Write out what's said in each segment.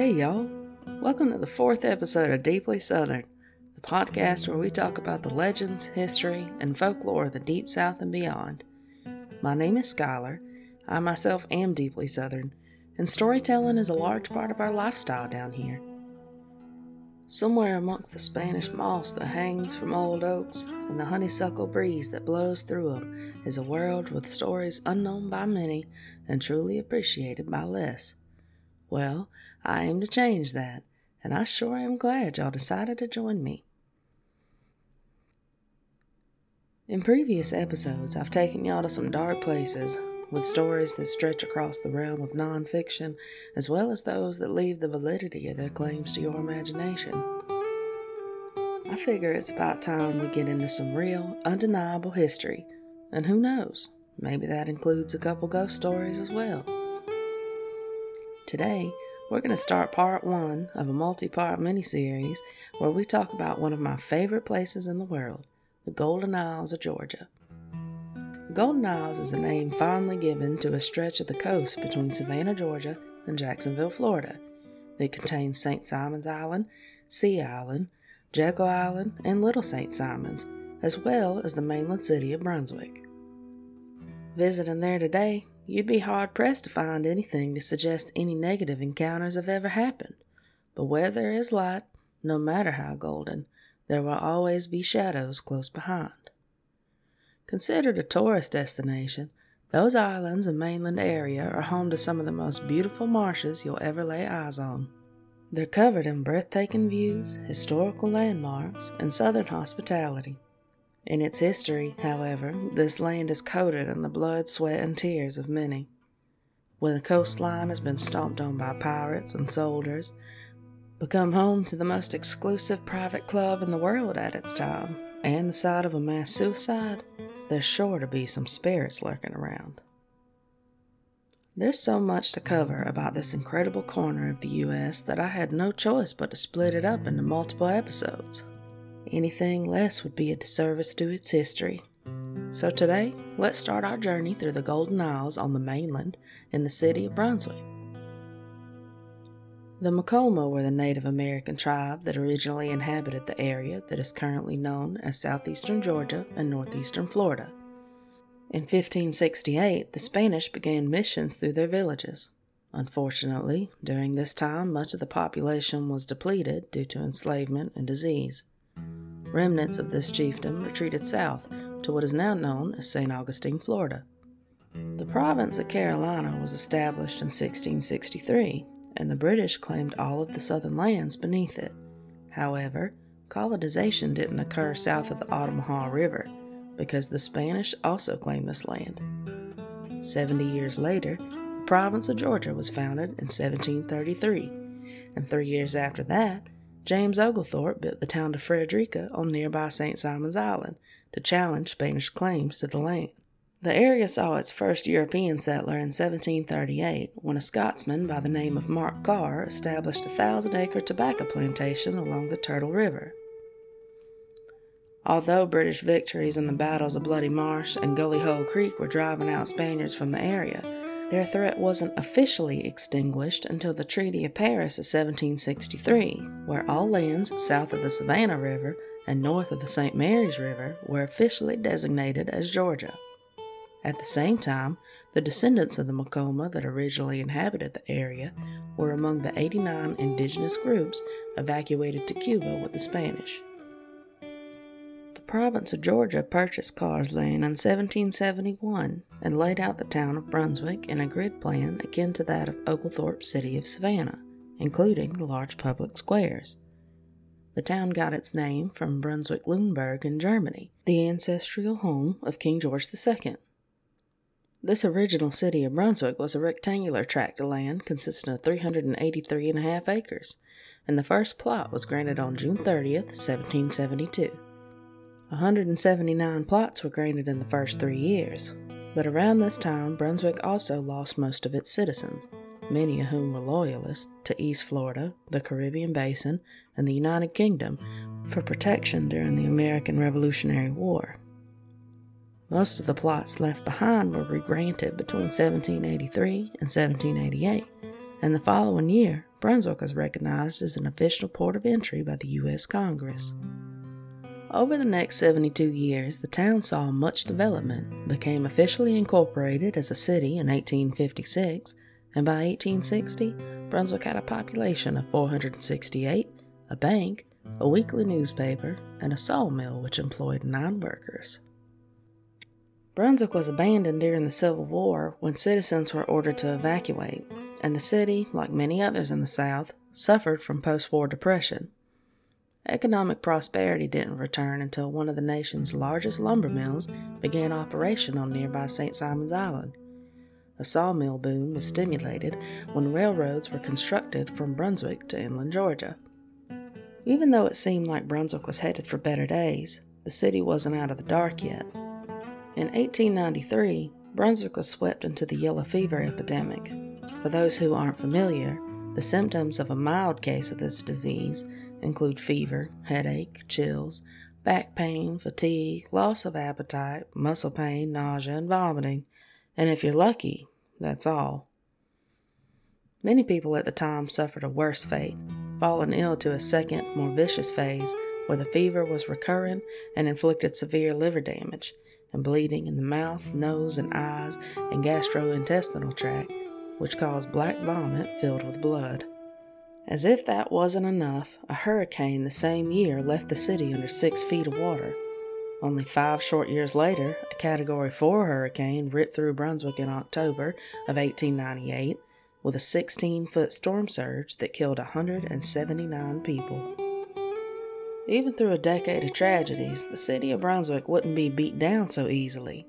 Hey, y'all. Welcome to the fourth episode of Deeply Southern, the podcast where we talk about the legends, history, and folklore of the Deep South and beyond. My name is Skylar. I myself am deeply Southern, and storytelling is a large part of our lifestyle down here. Somewhere amongst the Spanish moss that hangs from old oaks and the honeysuckle breeze that blows through them is a world with stories unknown by many and truly appreciated by less. Well, I aim to change that, and I sure am glad y'all decided to join me. In previous episodes, I've taken y'all to some dark places with stories that stretch across the realm of nonfiction, as well as those that leave the validity of their claims to your imagination. I figure it's about time we get into some real, undeniable history, and who knows, maybe that includes a couple ghost stories as well. Today, we're going to start part one of a multi part miniseries where we talk about one of my favorite places in the world, the Golden Isles of Georgia. The Golden Isles is a name fondly given to a stretch of the coast between Savannah, Georgia, and Jacksonville, Florida. It contains St. Simon's Island, Sea Island, Jekyll Island, and Little St. Simon's, as well as the mainland city of Brunswick. Visiting there today, You'd be hard pressed to find anything to suggest any negative encounters have ever happened. But where there is light, no matter how golden, there will always be shadows close behind. Considered a tourist destination, those islands and mainland area are home to some of the most beautiful marshes you'll ever lay eyes on. They're covered in breathtaking views, historical landmarks, and southern hospitality. In its history, however, this land is coated in the blood, sweat, and tears of many. When the coastline has been stomped on by pirates and soldiers, become home to the most exclusive private club in the world at its time, and the site of a mass suicide, there's sure to be some spirits lurking around. There's so much to cover about this incredible corner of the U.S. that I had no choice but to split it up into multiple episodes. Anything less would be a disservice to its history. So today, let's start our journey through the Golden Isles on the mainland in the city of Brunswick. The Mocama were the Native American tribe that originally inhabited the area that is currently known as southeastern Georgia and northeastern Florida. In 1568, the Spanish began missions through their villages. Unfortunately, during this time, much of the population was depleted due to enslavement and disease. Remnants of this chiefdom retreated south to what is now known as St. Augustine, Florida. The province of Carolina was established in 1663, and the British claimed all of the southern lands beneath it. However, colonization didn't occur south of the Altamaha River because the Spanish also claimed this land. Seventy years later, the province of Georgia was founded in 1733, and three years after that, James Oglethorpe built the town of Frederica on nearby St. Simon's Island to challenge Spanish claims to the land. The area saw its first European settler in 1738 when a Scotsman by the name of Mark Carr established a thousand acre tobacco plantation along the Turtle River. Although British victories in the battles of Bloody Marsh and Gully Hole Creek were driving out Spaniards from the area, their threat wasn't officially extinguished until the Treaty of Paris of 1763, where all lands south of the Savannah River and north of the St. Mary's River were officially designated as Georgia. At the same time, the descendants of the Mocama that originally inhabited the area were among the 89 indigenous groups evacuated to Cuba with the Spanish province of Georgia purchased Carr's land in 1771 and laid out the town of Brunswick in a grid plan akin to that of Oglethorpe's city of Savannah, including the large public squares. The town got its name from Brunswick Lüneburg in Germany, the ancestral home of King George II. This original city of Brunswick was a rectangular tract of land consisting of 383 and a half acres, and the first plot was granted on June 30th, 1772. 179 plots were granted in the first three years, but around this time, Brunswick also lost most of its citizens, many of whom were loyalists to East Florida, the Caribbean Basin, and the United Kingdom for protection during the American Revolutionary War. Most of the plots left behind were regranted between 1783 and 1788, and the following year, Brunswick was recognized as an official port of entry by the U.S. Congress. Over the next 72 years, the town saw much development, became officially incorporated as a city in 1856, and by 1860, Brunswick had a population of 468, a bank, a weekly newspaper, and a sawmill which employed nine workers. Brunswick was abandoned during the Civil War when citizens were ordered to evacuate, and the city, like many others in the South, suffered from post war depression. Economic prosperity didn't return until one of the nation's largest lumber mills began operation on nearby St. Simon's Island. A sawmill boom was stimulated when railroads were constructed from Brunswick to inland Georgia. Even though it seemed like Brunswick was headed for better days, the city wasn't out of the dark yet. In 1893, Brunswick was swept into the yellow fever epidemic. For those who aren't familiar, the symptoms of a mild case of this disease include fever, headache, chills, back pain, fatigue, loss of appetite, muscle pain, nausea, and vomiting. And if you're lucky, that's all. Many people at the time suffered a worse fate, falling ill to a second, more vicious phase where the fever was recurrent and inflicted severe liver damage and bleeding in the mouth, nose, and eyes and gastrointestinal tract, which caused black vomit filled with blood. As if that wasn't enough, a hurricane the same year left the city under six feet of water. Only five short years later, a Category 4 hurricane ripped through Brunswick in October of 1898 with a 16 foot storm surge that killed 179 people. Even through a decade of tragedies, the city of Brunswick wouldn't be beat down so easily.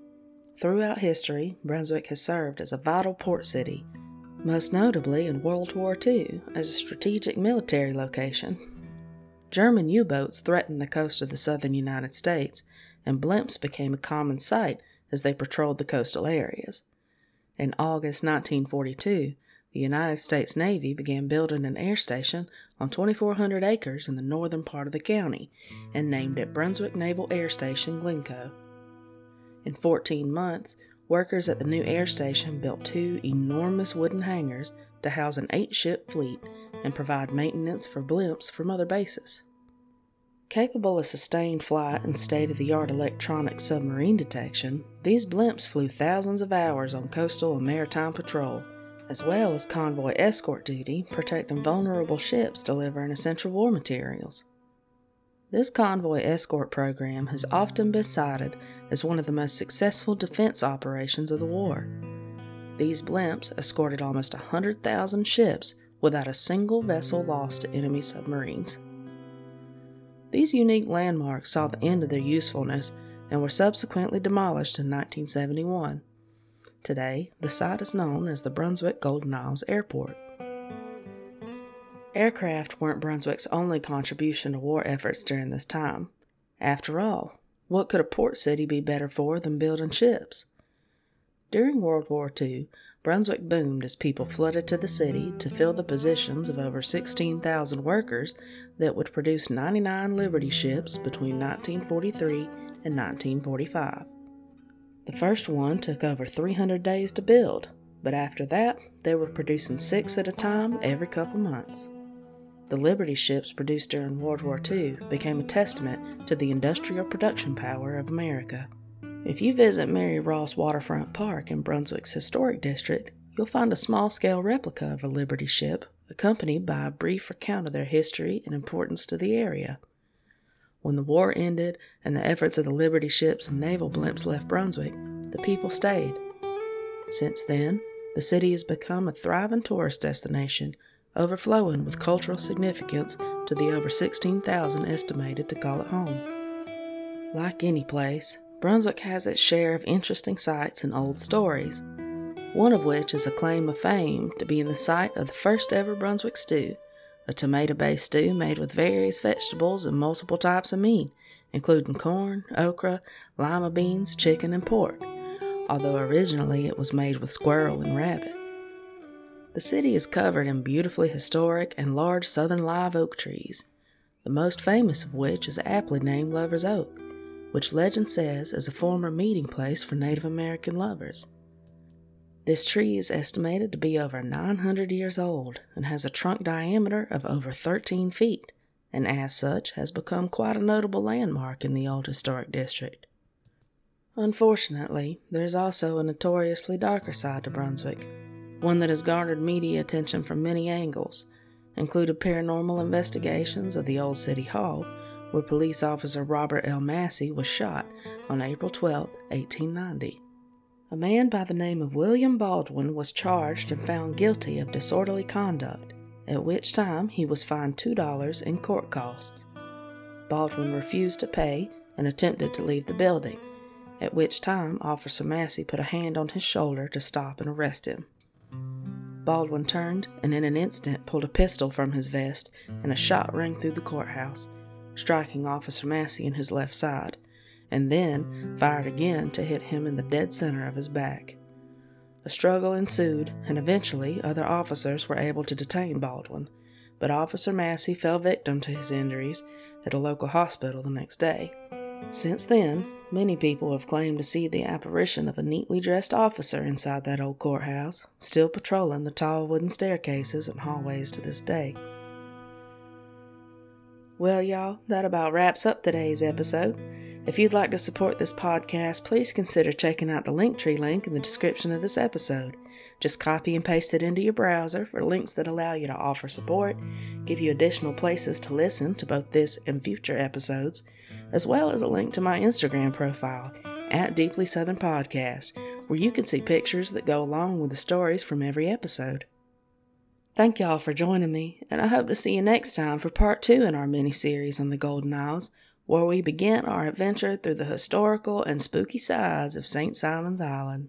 Throughout history, Brunswick has served as a vital port city, most notably in World War II as a strategic military location. German U boats threatened the coast of the southern United States, and blimps became a common sight as they patrolled the coastal areas. In August 1942, the United States Navy began building an air station on 2,400 acres in the northern part of the county and named it Brunswick Naval Air Station Glynco. In 14 months, workers at the new air station built two enormous wooden hangars to house an eight ship fleet and provide maintenance for blimps from other bases. Capable of sustained flight and state of the art electronic submarine detection, these blimps flew thousands of hours on coastal and maritime patrol, as well as convoy escort duty protecting vulnerable ships delivering essential war materials. This convoy escort program has often been cited as one of the most successful defense operations of the war. These blimps escorted almost 100,000 ships without a single vessel lost to enemy submarines. These unique landmarks saw the end of their usefulness and were subsequently demolished in 1971. Today, the site is known as the Brunswick Golden Isles Airport. Aircraft weren't Brunswick's only contribution to war efforts during this time. After all, what could a port city be better for than building ships? During World War II, Brunswick boomed as people flooded to the city to fill the positions of over 16,000 workers that would produce 99 Liberty ships between 1943 and 1945. The first one took over 300 days to build, but after that, they were producing six at a time every couple months. The Liberty ships produced during World War II became a testament to the industrial production power of America. If you visit Mary Ross Waterfront Park in Brunswick's historic district, you'll find a small scale replica of a Liberty ship, accompanied by a brief account of their history and importance to the area. When the war ended and the efforts of the Liberty ships and naval blimps left Brunswick, the people stayed. Since then, the city has become a thriving tourist destination, overflowing with cultural significance to the over 16,000 estimated to call it home. Like any place, Brunswick has its share of interesting sights and old stories, one of which is a claim of fame to being the site of the first ever Brunswick stew, a tomato based stew made with various vegetables and multiple types of meat, including corn, okra, lima beans, chicken, and pork, although originally it was made with squirrel and rabbit. The city is covered in beautifully historic and large southern live oak trees, the most famous of which is aptly named Lover's Oak which legend says is a former meeting place for Native American lovers. This tree is estimated to be over 900 years old and has a trunk diameter of over 13 feet, and as such has become quite a notable landmark in the old historic district. Unfortunately, there is also a notoriously darker side to Brunswick, one that has garnered media attention from many angles, included paranormal investigations of the old City Hall, where police officer Robert L. Massey was shot on April 12, 1890. A man by the name of William Baldwin was charged and found guilty of disorderly conduct, at which time he was fined $2 in court costs. Baldwin refused to pay and attempted to leave the building, at which time Officer Massey put a hand on his shoulder to stop and arrest him. Baldwin turned and in an instant pulled a pistol from his vest, and a shot rang through the courthouse, striking Officer Massey in his left side and then fired again to hit him in the dead center of his back. A struggle ensued, and eventually other officers were able to detain Baldwin, but Officer Massey fell victim to his injuries at a local hospital the next day. Since then, many people have claimed to see the apparition of a neatly dressed officer inside that old courthouse, still patrolling the tall wooden staircases and hallways to this day. Well, y'all, that about wraps up today's episode. If you'd like to support this podcast, please consider checking out the Linktree link in the description of this episode. Just copy and paste it into your browser for links that allow you to offer support, give you additional places to listen to both this and future episodes, as well as a link to my Instagram profile at Deeply Southern Podcast, where you can see pictures that go along with the stories from every episode. Thank y'all for joining me, and I hope to see you next time for part two in our mini series on the Golden Isles where we begin our adventure through the historical and spooky sides of St. Simon's Island.